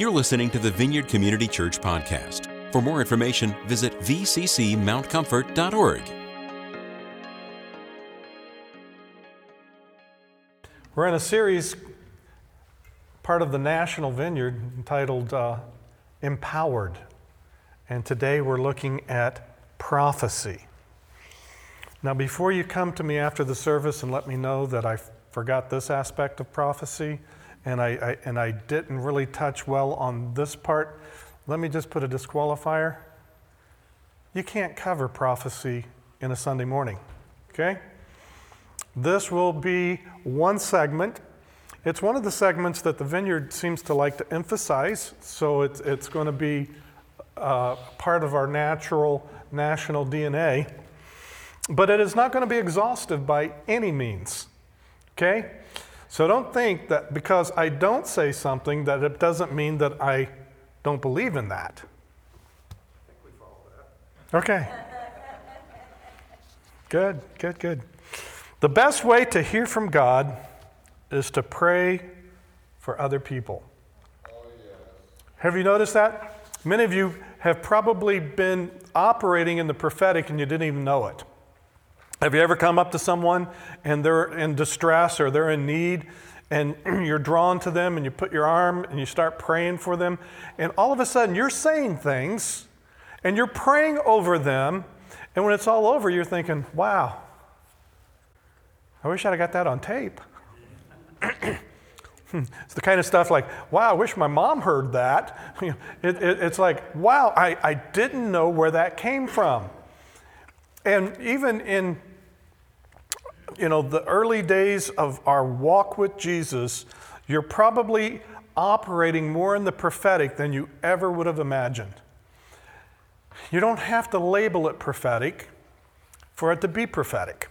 You're listening to the Vineyard Community Church podcast. For more information, visit vccmountcomfort.org. We're in a series, part of the National Vineyard, entitled uh, Empowered. And today we're looking at prophecy. Now, before you come to me after the service and let me know that I forgot this aspect of prophecy and I, I, and I didn't really touch well on this part, let me just put a disqualifier. You can't cover prophecy in a Sunday morning, okay? This will be one segment. It's one of the segments that the vineyard seems to like to emphasize, so it's, it's going to be uh, part of our natural national DNA. But it is not going to be exhaustive by any means. Okay? So don't think that because I don't say something that it doesn't mean that I don't believe in that. Okay. Good, good, good. The best way to hear from God is to pray for other people. Have you noticed that? Many of you have probably been operating in the prophetic and you didn't even know it. Have you ever come up to someone and they're in distress or they're in need and you're drawn to them and you put your arm and you start praying for them and all of a sudden you're saying things and you're praying over them and when it's all over you're thinking, wow, I wish I'd have got that on tape. it's the kind of stuff like, wow, I wish my mom heard that. it, it, it's like, wow, I, I didn't know where that came from. And even in you know, the early days of our walk with Jesus, you're probably operating more in the prophetic than you ever would have imagined. You don't have to label it prophetic for it to be prophetic.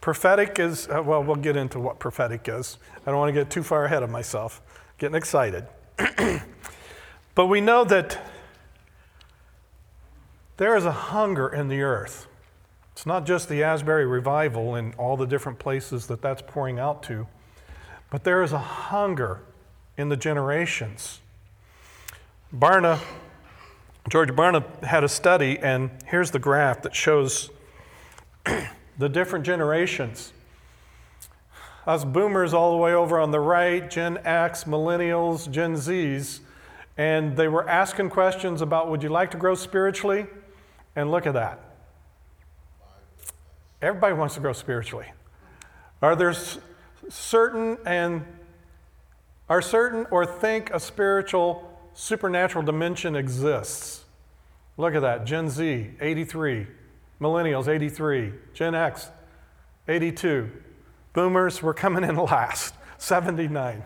Prophetic is, uh, well, we'll get into what prophetic is. I don't want to get too far ahead of myself, getting excited. but we know that there is a hunger in the earth it's not just the Asbury revival and all the different places that that's pouring out to, but there is a hunger in the generations. Barna, George Barna had a study, and here's the graph that shows the different generations. Us boomers all the way over on the right, Gen X, millennials, Gen Zs, and they were asking questions about would you like to grow spiritually? And look at that. Everybody wants to grow spiritually. Are there certain and are certain or think a spiritual supernatural dimension exists? Look at that. Gen Z, 83. Millennials, 83. Gen X, 82. Boomers, we're coming in last, 79.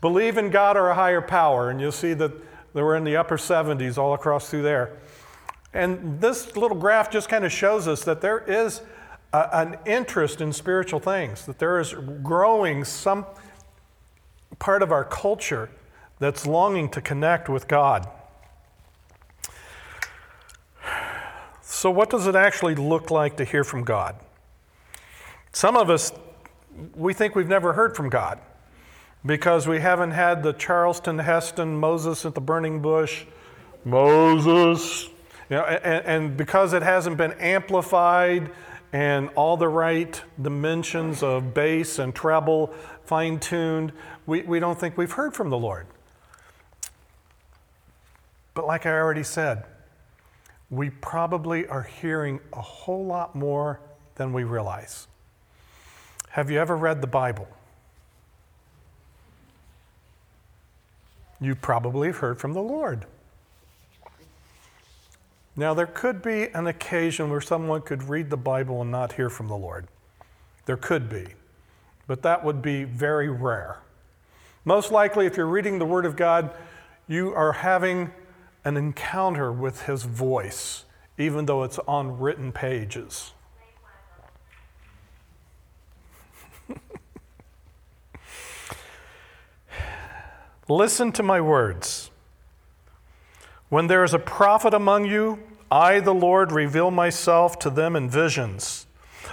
Believe in God or a higher power, and you'll see that they were in the upper 70s all across through there. And this little graph just kind of shows us that there is a, an interest in spiritual things, that there is growing some part of our culture that's longing to connect with God. So, what does it actually look like to hear from God? Some of us, we think we've never heard from God because we haven't had the Charlton Heston Moses at the burning bush. Moses, you know, and, and because it hasn't been amplified and all the right dimensions of bass and treble fine tuned, we, we don't think we've heard from the Lord. But like I already said, we probably are hearing a whole lot more than we realize. Have you ever read the Bible? You probably have heard from the Lord. Now, there could be an occasion where someone could read the Bible and not hear from the Lord. There could be, but that would be very rare. Most likely, if you're reading the Word of God, you are having an encounter with His voice, even though it's on written pages. Listen to my words. When there is a prophet among you, I, the Lord, reveal myself to them in visions.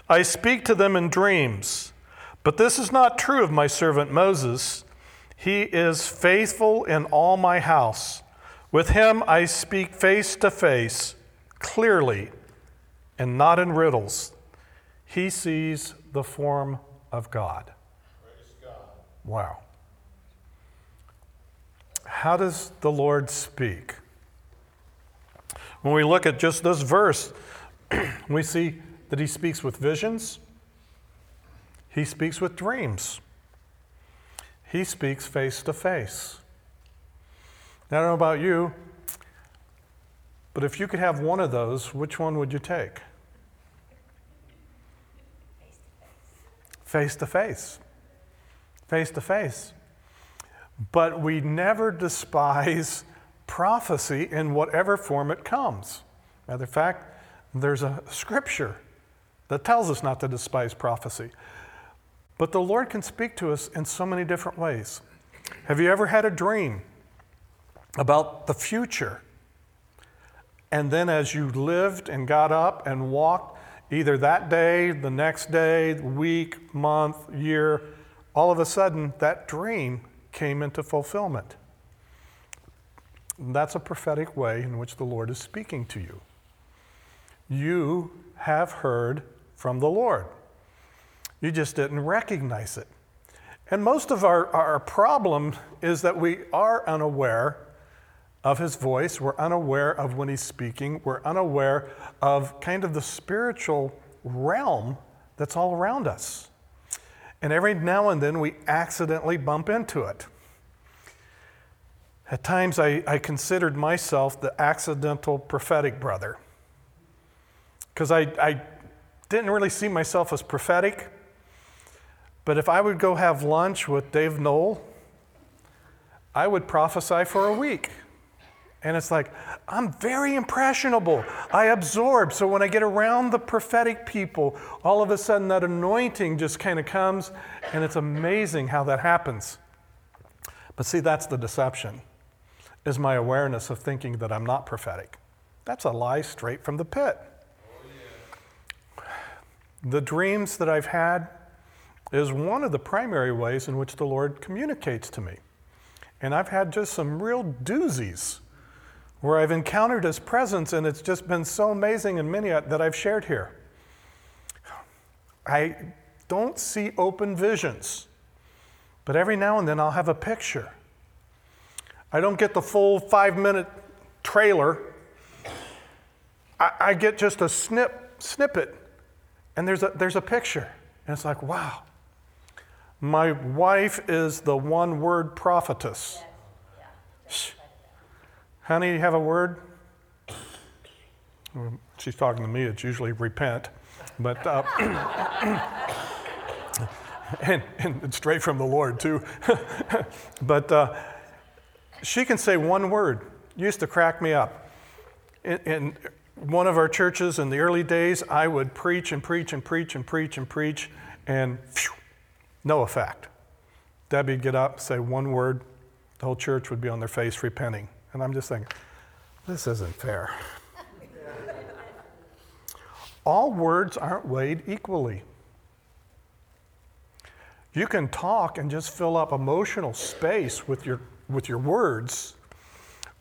I speak to them in dreams. But this is not true of my servant Moses. He is faithful in all my house. With him I speak face to face, clearly, and not in riddles. He sees the form of God. God. Wow. How does the Lord speak? When we look at just this verse, we see that he speaks with visions, he speaks with dreams, he speaks face to face. I don't know about you, but if you could have one of those, which one would you take? Face to face. Face to face. But we never despise prophecy in whatever form it comes. Matter of fact, there's a scripture that tells us not to despise prophecy. But the Lord can speak to us in so many different ways. Have you ever had a dream about the future? And then as you lived and got up and walked, either that day, the next day, week, month, year, all of a sudden that dream came into fulfillment. That's a prophetic way in which the Lord is speaking to you. You have heard from the Lord. You just didn't recognize it. And most of our, our problem is that we are unaware of his voice. We're unaware of when he's speaking. We're unaware of kind of the spiritual realm that's all around us. And every now and then we accidentally bump into it. At times I, I considered myself the accidental prophetic brother because I, I didn't really see myself as prophetic. But if I would go have lunch with Dave Knoll, I would prophesy for a week. And it's like, I'm very impressionable. I absorb. So when I get around the prophetic people, all of a sudden that anointing just kind of comes, and it's amazing how that happens. But see, that's the deception, is my awareness of thinking that I'm not prophetic. That's a lie straight from the pit. The dreams that I've had is one of the primary ways in which the Lord communicates to me. And I've had just some real doozies where I've encountered His presence, and it's just been so amazing and many that I've shared here. I don't see open visions, but every now and then I'll have a picture. I don't get the full five minute trailer, I, I get just a snip, snippet, and there's a, there's a picture. And it's like, wow. My wife is the one word prophetess. Yeah. Honey, you have a word? she's talking to me, it's usually repent. But, uh, and, and straight from the Lord, too. but uh, she can say one word. Used to crack me up. In, in one of our churches in the early days, I would preach and preach and preach and preach and preach, and phew, no effect. Debbie'd get up, say one word, the whole church would be on their face repenting. And I'm just thinking, this isn't fair. All words aren't weighed equally. You can talk and just fill up emotional space with your, with your words,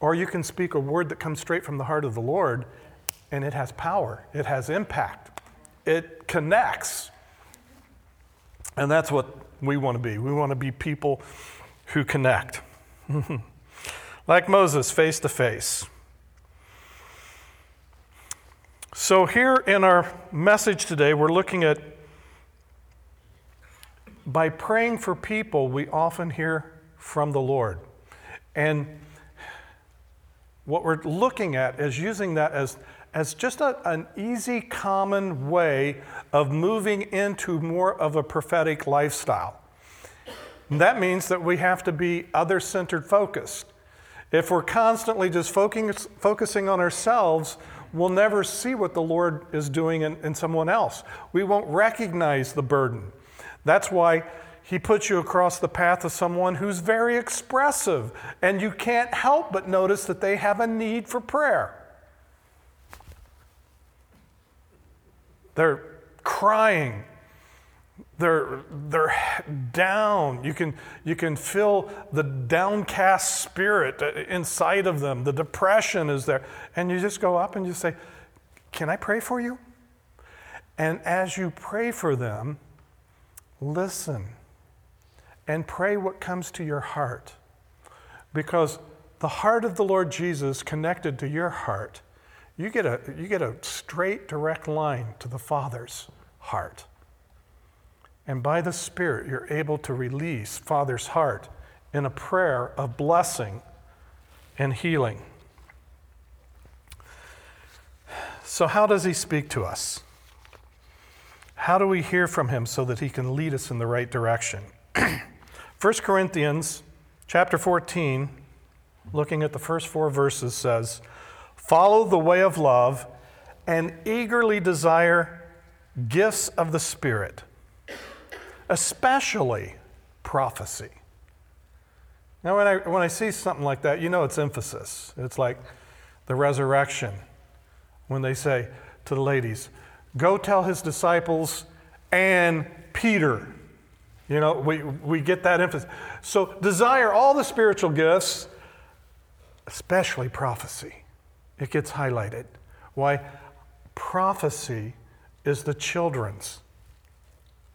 or you can speak a word that comes straight from the heart of the Lord and it has power, it has impact, it connects. And that's what we want to be. We want to be people who connect. like Moses, face to face. So, here in our message today, we're looking at by praying for people, we often hear from the Lord. And what we're looking at is using that as, as just a, an easy, common way of moving into more of a prophetic lifestyle. And that means that we have to be other centered focused. If we're constantly just focus, focusing on ourselves, we'll never see what the Lord is doing in, in someone else. We won't recognize the burden. That's why He puts you across the path of someone who's very expressive, and you can't help but notice that they have a need for prayer. They're crying, they're, they're down. You can, you can feel the downcast spirit inside of them. The depression is there. And you just go up and you say, Can I pray for you? And as you pray for them, listen and pray what comes to your heart. Because the heart of the Lord Jesus connected to your heart, you get a, you get a straight, direct line to the Father's heart. And by the Spirit, you're able to release Father's heart in a prayer of blessing and healing. So, how does He speak to us? How do we hear from Him so that He can lead us in the right direction? 1 Corinthians chapter 14, looking at the first four verses, says, Follow the way of love and eagerly desire gifts of the Spirit especially prophecy. Now, when I, when I see something like that, you know it's emphasis. It's like the resurrection when they say to the ladies, Go tell his disciples and Peter. You know, we, we get that emphasis. So, desire all the spiritual gifts, especially prophecy. It gets highlighted. Why? Prophecy is the children's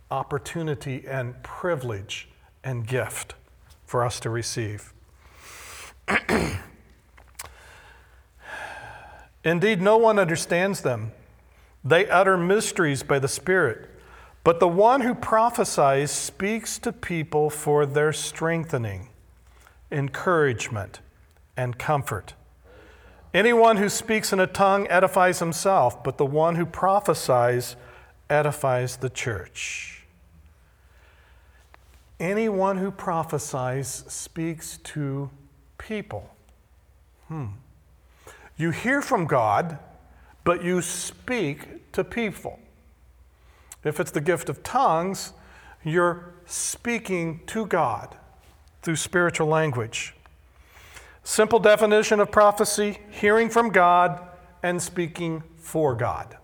opportunity and privilege and gift for us to receive. Indeed, no one understands them. They utter mysteries by the Spirit. But the one who prophesies speaks to people for their strengthening, encouragement, and comfort. Anyone who speaks in a tongue edifies himself, but the one who prophesies edifies the church. Anyone who prophesies speaks to people. Hmm. You hear from God, but you speak to people. If it's the gift of tongues, you're speaking to God through spiritual language. Simple definition of prophecy hearing from God and speaking for God.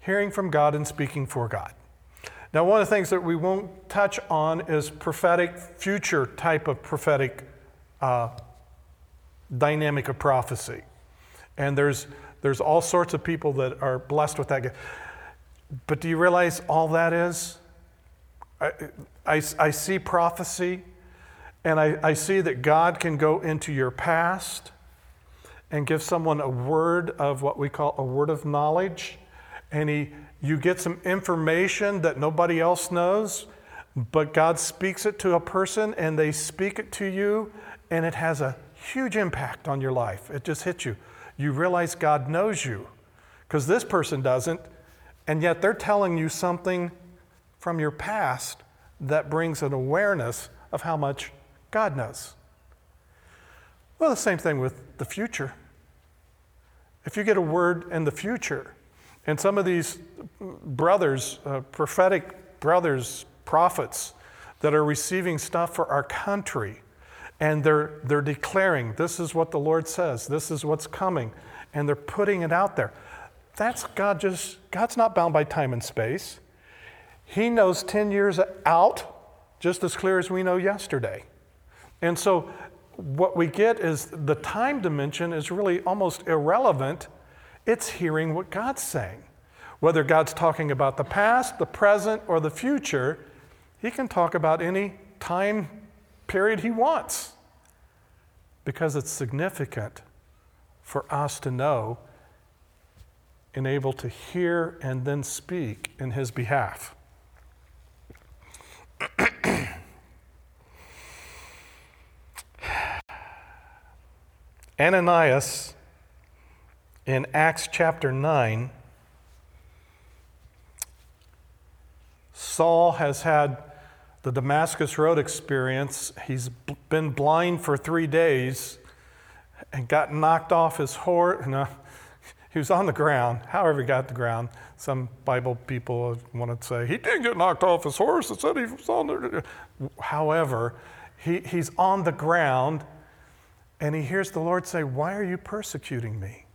Hearing from God and speaking for God. Now, one of the things that we won't touch on is prophetic, future type of prophetic uh, dynamic of prophecy. And there's, there's all sorts of people that are blessed with that. But do you realize all that is? I, I, I see prophecy, and I, I see that God can go into your past and give someone a word of what we call a word of knowledge, and He you get some information that nobody else knows, but God speaks it to a person and they speak it to you, and it has a huge impact on your life. It just hits you. You realize God knows you because this person doesn't, and yet they're telling you something from your past that brings an awareness of how much God knows. Well, the same thing with the future. If you get a word in the future, and some of these brothers, uh, prophetic brothers, prophets, that are receiving stuff for our country, and they're, they're declaring, this is what the Lord says, this is what's coming, and they're putting it out there. That's God just, God's not bound by time and space. He knows 10 years out just as clear as we know yesterday. And so what we get is the time dimension is really almost irrelevant it's hearing what God's saying. Whether God's talking about the past, the present, or the future, He can talk about any time period He wants because it's significant for us to know and able to hear and then speak in His behalf. Ananias in Acts chapter 9, Saul has had the Damascus Road experience. He's been blind for three days and got knocked off his horse. No, he was on the ground, however, he got the ground. Some Bible people want to say he didn't get knocked off his horse. It said he was on there. However, he, he's on the ground and he hears the Lord say, Why are you persecuting me?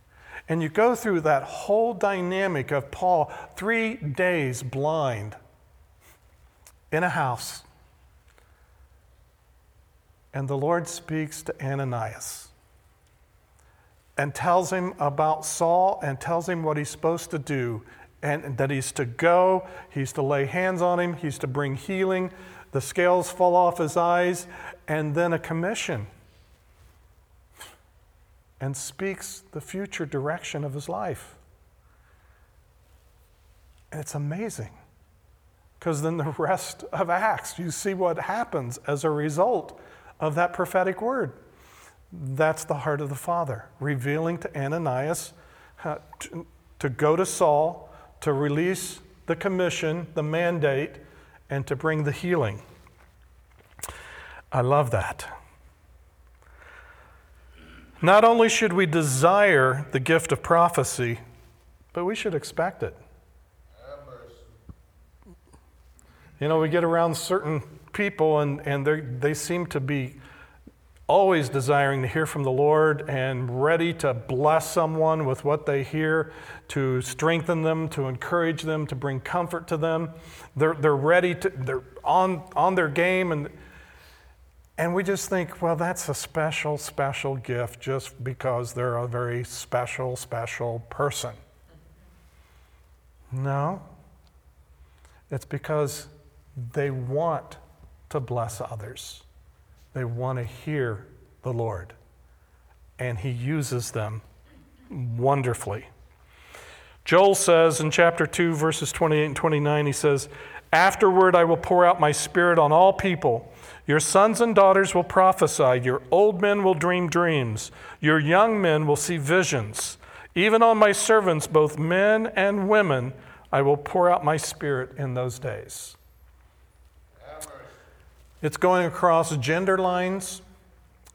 And you go through that whole dynamic of Paul, three days blind. in a house. And the Lord speaks to Ananias and tells him about Saul and tells him what he's supposed to do and that he's to go, he's to lay hands on him, he's to bring healing, the scales fall off his eyes, and then a commission and speaks the future direction of his life. And it's amazing because then the rest of Acts, you see what happens as a result of that prophetic word. That's the heart of the Father, revealing to Ananias uh, to, to go to Saul, to release the commission, the mandate, and to bring the healing. I love that. Not only should we desire the gift of prophecy, but we should expect it. You know, we get around certain people and, and they seem to be always desiring to hear from the Lord and ready to bless someone with what they hear, to strengthen them, to encourage them, to bring comfort to them. They're, they're ready to, they're on, on their game. And, and we just think, well, that's a special, special gift just because they're a very special, special person. No, it's because they want to bless others. They want to hear the Lord. And He uses them wonderfully. Joel says in chapter 2, verses 28 and 29, he says, Afterward I will pour out my spirit on all people. Your sons and daughters will prophesy. Your old men will dream dreams. Your young men will see visions. Even on my servants, both men and women, I will pour out my spirit in those days. It's going across gender lines,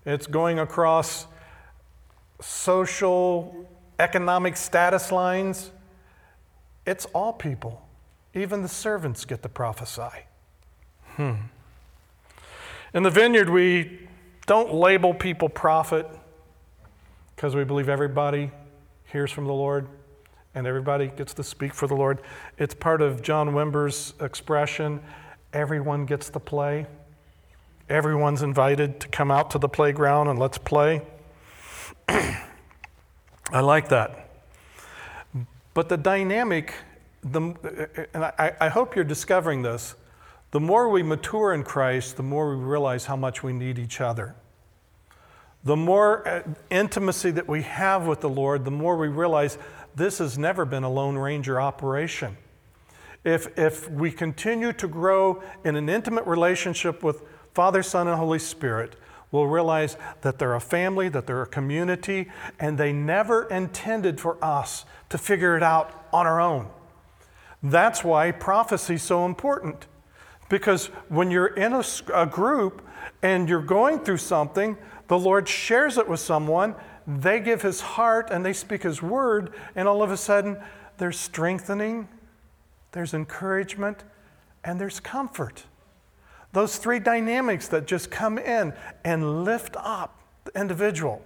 it's going across social, economic status lines. It's all people. Even the servants get to prophesy. Hmm. In the vineyard, we don't label people prophet because we believe everybody hears from the Lord and everybody gets to speak for the Lord. It's part of John Wimber's expression everyone gets to play. Everyone's invited to come out to the playground and let's play. I like that. But the dynamic, the, and I, I hope you're discovering this, the more we mature in Christ, the more we realize how much we need each other. The more uh, intimacy that we have with the Lord, the more we realize this has never been a Lone Ranger operation. If, if we continue to grow in an intimate relationship with Father, Son, and Holy Spirit, we'll realize that they're a family, that they're a community, and they never intended for us to figure it out on our own. That's why prophecy is so important. Because when you're in a, a group and you're going through something, the Lord shares it with someone, they give His heart and they speak His word, and all of a sudden there's strengthening, there's encouragement, and there's comfort. Those three dynamics that just come in and lift up the individual.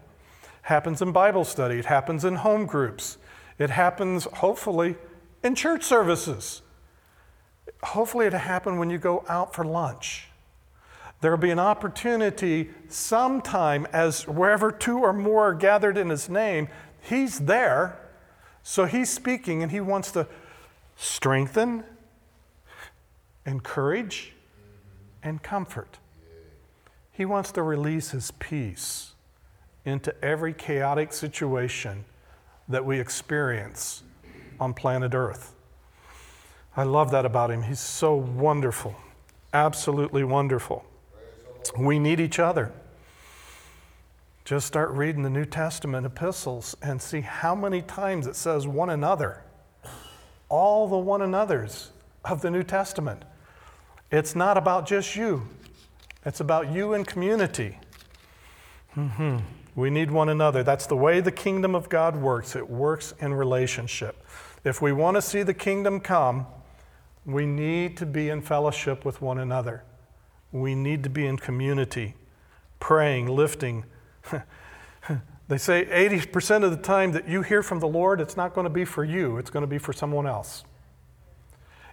Happens in Bible study, it happens in home groups, it happens, hopefully, in church services. Hopefully, it'll happen when you go out for lunch. There will be an opportunity sometime, as wherever two or more are gathered in His name, He's there. So He's speaking and He wants to strengthen, encourage, and comfort. He wants to release His peace into every chaotic situation that we experience on planet Earth. I love that about him. He's so wonderful, absolutely wonderful. We need each other. Just start reading the New Testament epistles and see how many times it says one another. All the one another's of the New Testament. It's not about just you, it's about you and community. Mm-hmm. We need one another. That's the way the kingdom of God works. It works in relationship. If we want to see the kingdom come, we need to be in fellowship with one another. We need to be in community, praying, lifting. they say 80% of the time that you hear from the Lord, it's not going to be for you, it's going to be for someone else.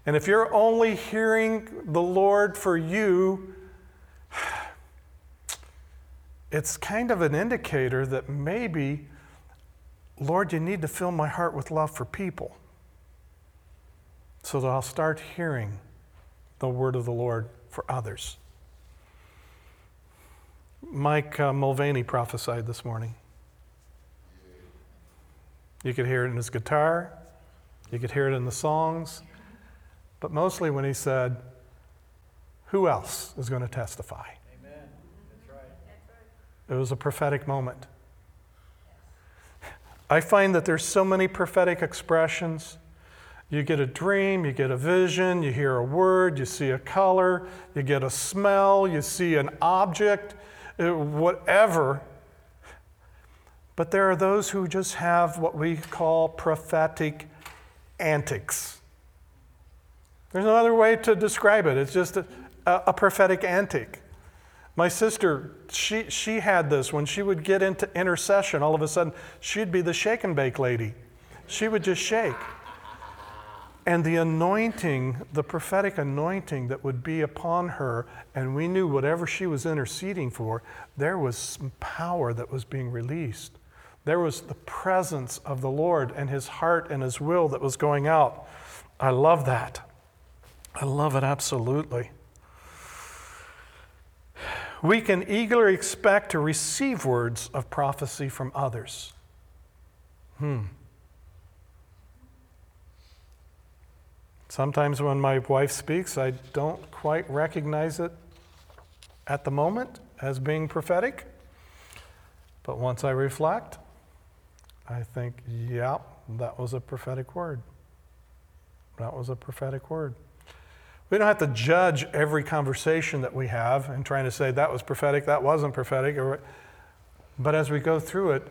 And if you're only hearing the Lord for you, it's kind of an indicator that maybe, Lord, you need to fill my heart with love for people so that I'll start hearing the word of the Lord for others. Mike uh, Mulvaney prophesied this morning. You could hear it in his guitar, you could hear it in the songs, but mostly when he said, Who else is going to testify? Amen. That's right. It was a prophetic moment. I find that there's so many prophetic expressions. You get a dream, you get a vision, you hear a word, you see a color, you get a smell, you see an object, uh, whatever. But there are those who just have what we call prophetic antics. There's no other way to describe it. It's just a, a, prophetic antic. My sister, she, she had this when she would get into intercession, all of a sudden, she'd be the shake and bake lady. She would just shake. And the anointing, the prophetic anointing that would be upon her, and we knew whatever she was interceding for, there was some power that was being released. There was the presence of the Lord and his heart and his will that was going out. I love that. I love it absolutely. We can eagerly expect to receive words of prophecy from others. Hmm. Sometimes when my wife speaks, I don't quite recognize it at the moment as being prophetic. But once I reflect, I think, yeah, that was a prophetic word. That was a prophetic word. We don't have to judge every conversation that we have and trying to say that was prophetic, that wasn't prophetic. But as we go through it,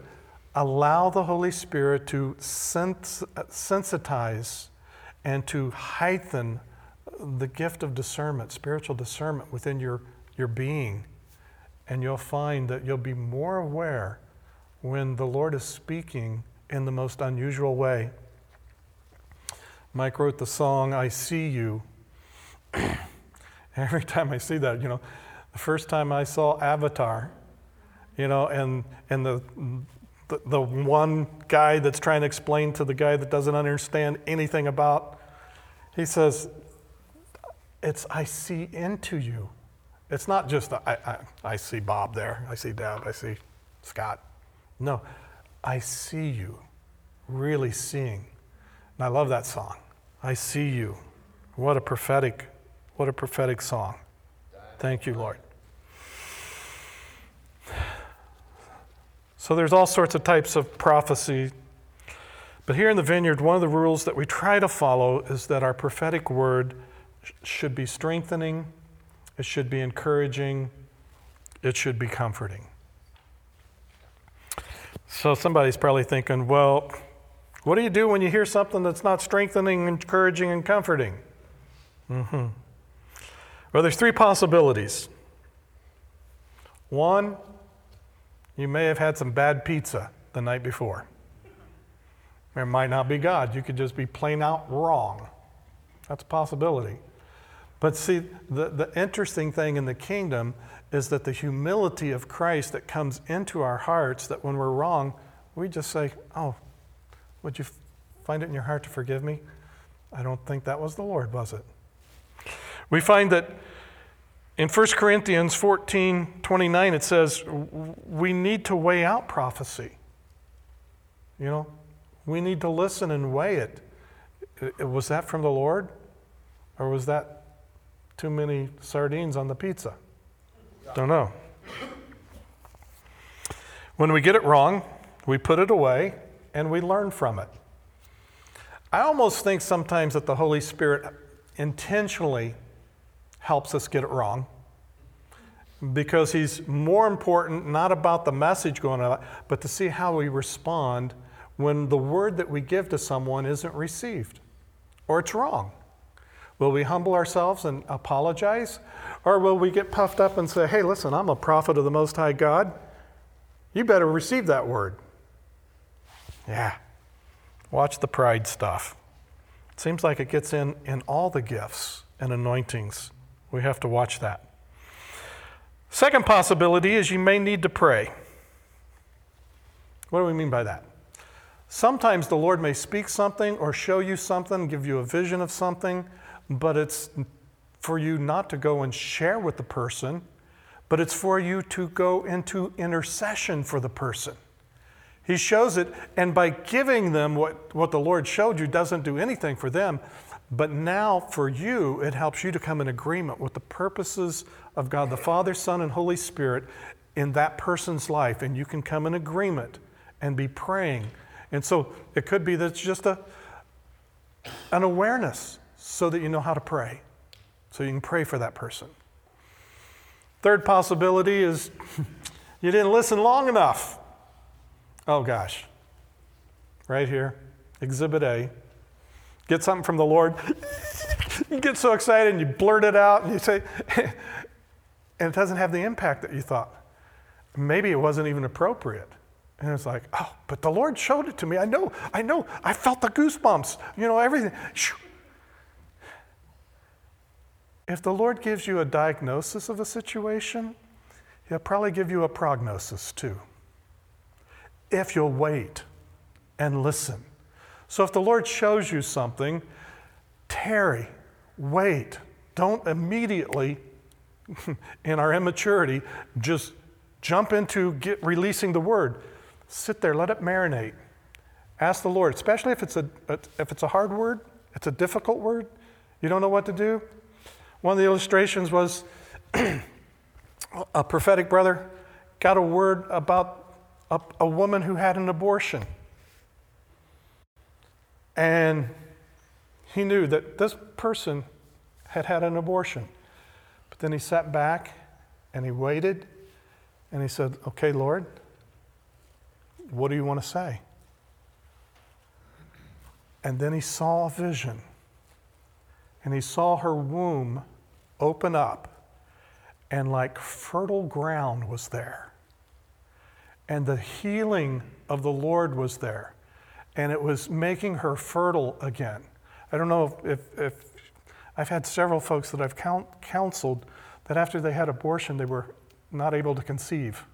allow the Holy Spirit to sens- sensitize and to heighten the gift of discernment, spiritual discernment within your, your being. And you'll find that you'll be more aware when the Lord is speaking in the most unusual way. Mike wrote the song, I See You. Every time I see that, you know, the first time I saw Avatar, you know, and, and the, the, the one guy that's trying to explain to the guy that doesn't understand anything about, he says, It's I see into you. It's not just I, I, I see Bob there, I see Deb, I see Scott. No, I see you, really seeing. And I love that song. I see you. What a prophetic, what a prophetic song. Thank you, Lord. So there's all sorts of types of prophecy. But here in the vineyard, one of the rules that we try to follow is that our prophetic word should be strengthening, it should be encouraging, it should be comforting. So somebody's probably thinking, well, what do you do when you hear something that's not strengthening, encouraging, and comforting? Mm-hmm. Well, there's three possibilities. One, you may have had some bad pizza the night before. It might not be God. You could just be plain out wrong. That's a possibility. But see, the, the interesting thing in the kingdom is that the humility of Christ that comes into our hearts, that when we're wrong, we just say, Oh, would you find it in your heart to forgive me? I don't think that was the Lord, was it? We find that in 1 Corinthians 14 29, it says, We need to weigh out prophecy. You know, we need to listen and weigh it. Was that from the Lord? Or was that too many sardines on the pizza? Don't know. When we get it wrong, we put it away and we learn from it. I almost think sometimes that the Holy Spirit intentionally helps us get it wrong because He's more important not about the message going out, but to see how we respond when the word that we give to someone isn't received or it's wrong. Will we humble ourselves and apologize? Or will we get puffed up and say, hey, listen, I'm a prophet of the Most High God. You better receive that word. Yeah. Watch the pride stuff. It seems like it gets in in all the gifts and anointings. We have to watch that. Second possibility is you may need to pray. What do we mean by that? Sometimes the Lord may speak something or show you something, give you a vision of something, but it's for you not to go and share with the person, but it's for you to go into intercession for the person. He shows it, and by giving them what, what the Lord showed you doesn't do anything for them, but now for you, it helps you to come in agreement with the purposes of God the Father, Son, and Holy Spirit in that person's life, and you can come in agreement and be praying. And so it could be that it's just a, an awareness so that you know how to pray, so you can pray for that person. Third possibility is you didn't listen long enough. Oh gosh. Right here, Exhibit A. Get something from the Lord. you get so excited and you blurt it out and you say, and it doesn't have the impact that you thought. Maybe it wasn't even appropriate. And it's like, oh, but the Lord showed it to me. I know, I know. I felt the goosebumps, you know, everything. If the Lord gives you a diagnosis of a situation, He'll probably give you a prognosis too. If you'll wait and listen. So if the Lord shows you something, tarry, wait. Don't immediately, in our immaturity, just jump into get, releasing the word. Sit there, let it marinate. Ask the Lord, especially if it's a, if it's a hard word, it's a difficult word, you don't know what to do. One of the illustrations was a prophetic brother got a word about a, a woman who had an abortion. And he knew that this person had had an abortion. But then he sat back and he waited and he said, Okay, Lord, what do you want to say? And then he saw a vision. And he saw her womb open up, and like fertile ground was there. And the healing of the Lord was there. And it was making her fertile again. I don't know if, if, if I've had several folks that I've counseled that after they had abortion, they were not able to conceive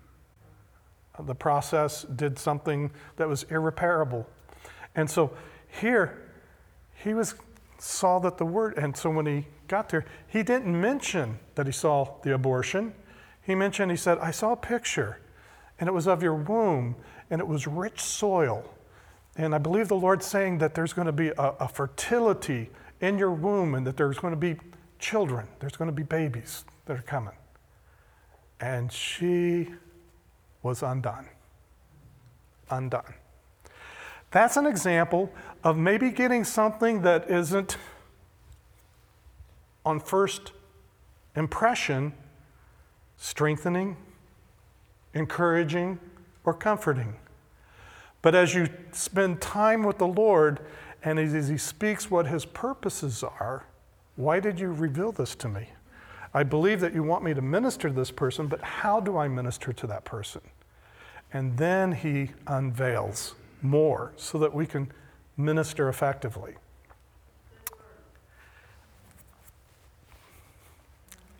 the process did something that was irreparable. And so here, he was saw that the word, and so when he got there, he didn't mention that he saw the abortion. He mentioned, he said, I saw a picture, and it was of your womb, and it was rich soil. And I believe the Lord's saying that there's going to be a, a fertility in your womb, and that there's going to be children, there's going to be babies that are coming. And she was undone. Undone. That's an example of maybe getting something that isn't on first impression strengthening, encouraging, or comforting. But as you spend time with the Lord and as He speaks what His purposes are, why did you reveal this to me? I believe that you want me to minister to this person, but how do I minister to that person? And then he unveils more so that we can minister effectively.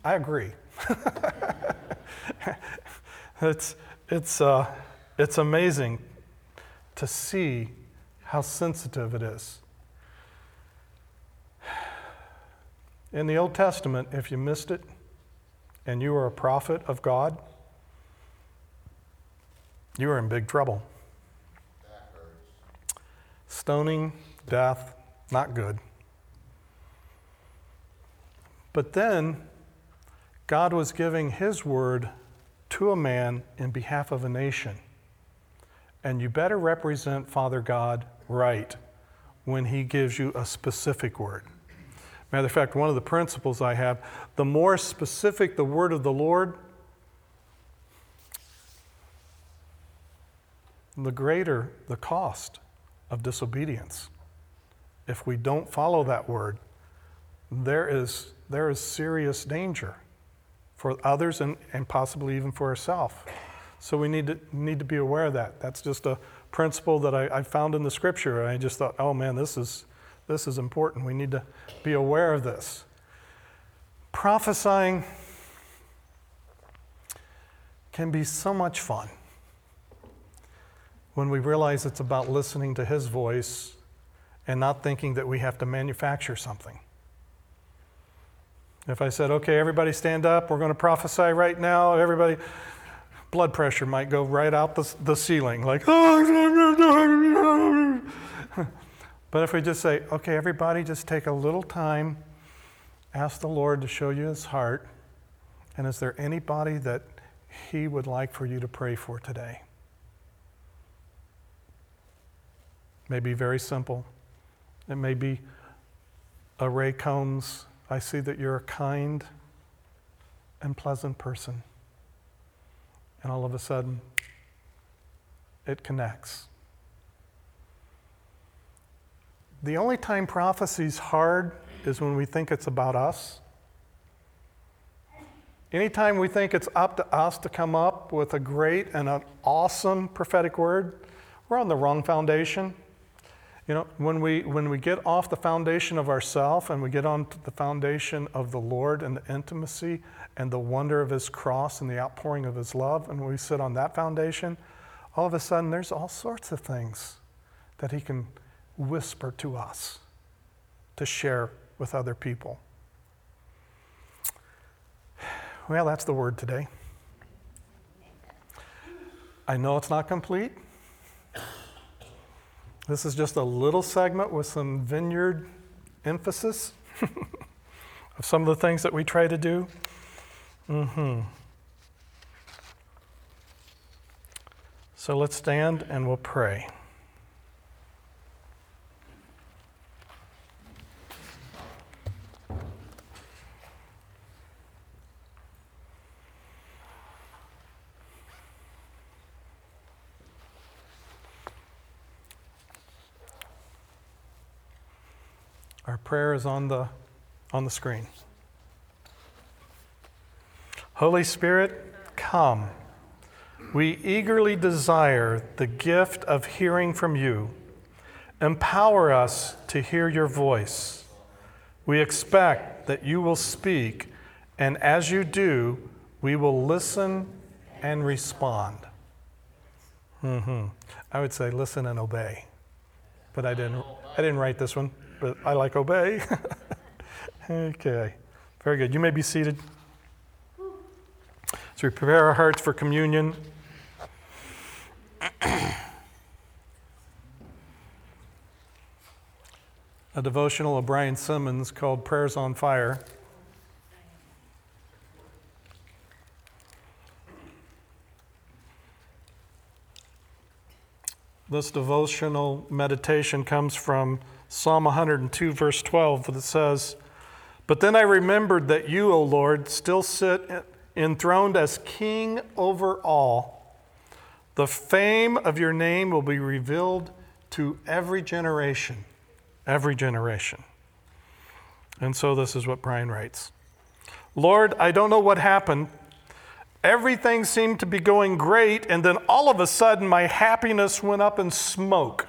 I agree. it's, it's, uh, it's amazing to see how sensitive it is. In the Old Testament, if you missed it and you were a prophet of God, you were in big trouble. Stoning, death, not good. But then God was giving his word to a man in behalf of a nation. And you better represent Father God right when he gives you a specific word. Matter of fact, one of the principles I have the more specific the word of the Lord, the greater the cost of disobedience. If we don't follow that word, there is, there is serious danger for others and, and possibly even for ourselves. So we need to, need to be aware of that. That's just a principle that I, I found in the scripture. And I just thought, oh man, this is, This is important. We need to be aware of this. Prophesying can be so much fun when we realize it's about listening to His voice and not thinking that we have to manufacture something. If I said, okay, everybody stand up, we're going to prophesy right now, everybody, blood pressure might go right out the, the ceiling, like, oh, but if we just say, okay, everybody, just take a little time, ask the Lord to show you his heart, and is there anybody that he would like for you to pray for today? Maybe very simple. It may be a Ray Combs I see that you're a kind and pleasant person. And all of a sudden, it connects. The only time prophecy's hard is when we think it's about us. Anytime we think it's up to us to come up with a great and an awesome prophetic word, we're on the wrong foundation. You know, when we, when we get off the foundation of ourself and we get onto the foundation of the Lord and the intimacy and the wonder of His cross and the outpouring of His love, and we sit on that foundation, all of a sudden there's all sorts of things that He can whisper to us to share with other people. Well, that's the word today. I know it's not complete. This is just a little segment with some vineyard emphasis of some of the things that we try to do. Mm-hmm. So let's stand and we'll pray. Our prayer is on the, on the screen. Holy Spirit, come. We eagerly desire the gift of hearing from you. Empower us to hear your voice. We expect that you will speak, and as you do, we will listen and respond. Mm-hmm. I would say listen and obey, but I didn't. I didn't write this one but I like obey. okay, very good. You may be seated. As we prepare our hearts for communion, a devotional of Brian Simmons called Prayers on Fire. This devotional meditation comes from Psalm 102, verse 12, that says, But then I remembered that you, O Lord, still sit enthroned as king over all. The fame of your name will be revealed to every generation. Every generation. And so this is what Brian writes Lord, I don't know what happened. Everything seemed to be going great, and then all of a sudden my happiness went up in smoke.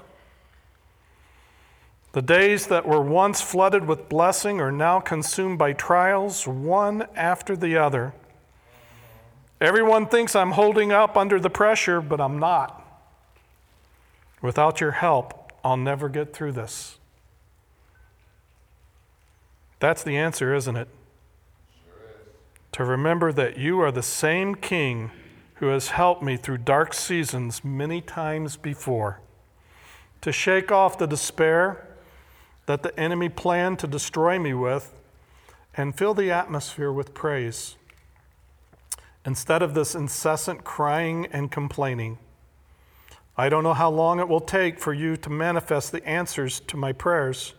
The days that were once flooded with blessing are now consumed by trials, one after the other. Everyone thinks I'm holding up under the pressure, but I'm not. Without your help, I'll never get through this. That's the answer, isn't it? Sure is. To remember that you are the same King who has helped me through dark seasons many times before. To shake off the despair that the enemy planned to destroy me with and fill the atmosphere with praise. Instead of this incessant crying and complaining, I don't know how long it will take for you to manifest the answers to my prayers,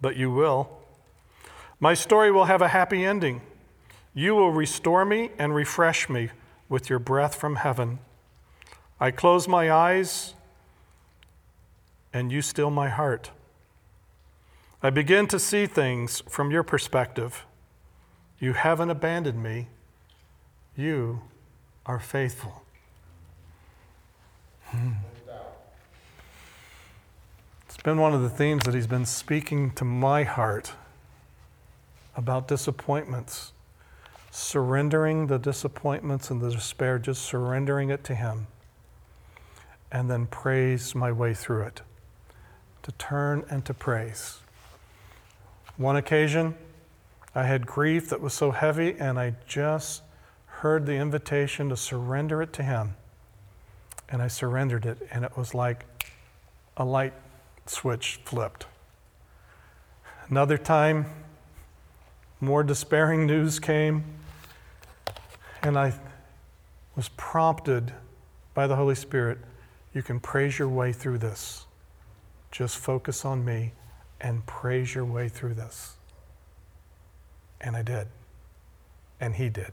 but you will. My story will have a happy ending. You will restore me and refresh me with your breath from heaven. I close my eyes, and you still my heart. I begin to see things from your perspective. You haven't abandoned me. You are faithful. Hmm. Let's been one of the themes that he's been speaking to my heart about disappointments. Surrendering the disappointments and the despair, just surrendering it to him, and then praise my way through it. To turn and to praise. One occasion, I had grief that was so heavy, and I just heard the invitation to surrender it to Him. And I surrendered it, and it was like a light switch flipped. Another time, more despairing news came, and I was prompted by the Holy Spirit you can praise your way through this. Just focus on me and praise your way through this. And I did. And he did.